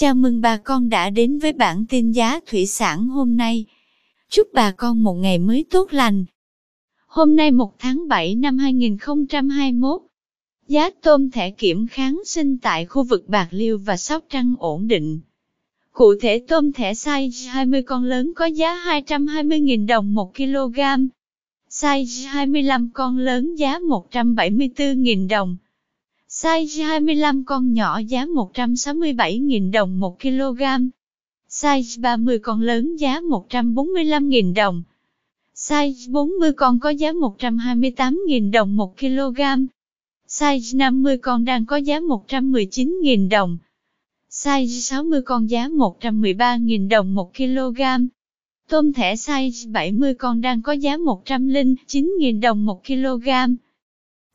Chào mừng bà con đã đến với bản tin giá thủy sản hôm nay. Chúc bà con một ngày mới tốt lành. Hôm nay 1 tháng 7 năm 2021, giá tôm thẻ kiểm kháng sinh tại khu vực Bạc Liêu và Sóc Trăng ổn định. Cụ thể tôm thẻ size 20 con lớn có giá 220.000 đồng 1 kg, size 25 con lớn giá 174.000 đồng. Size 25 con nhỏ giá 167.000 đồng 1 kg. Size 30 con lớn giá 145.000 đồng. Size 40 con có giá 128.000 đồng 1 kg. Size 50 con đang có giá 119.000 đồng. Size 60 con giá 113.000 đồng 1 kg. Tôm thẻ size 70 con đang có giá 109.000 đồng 1 kg.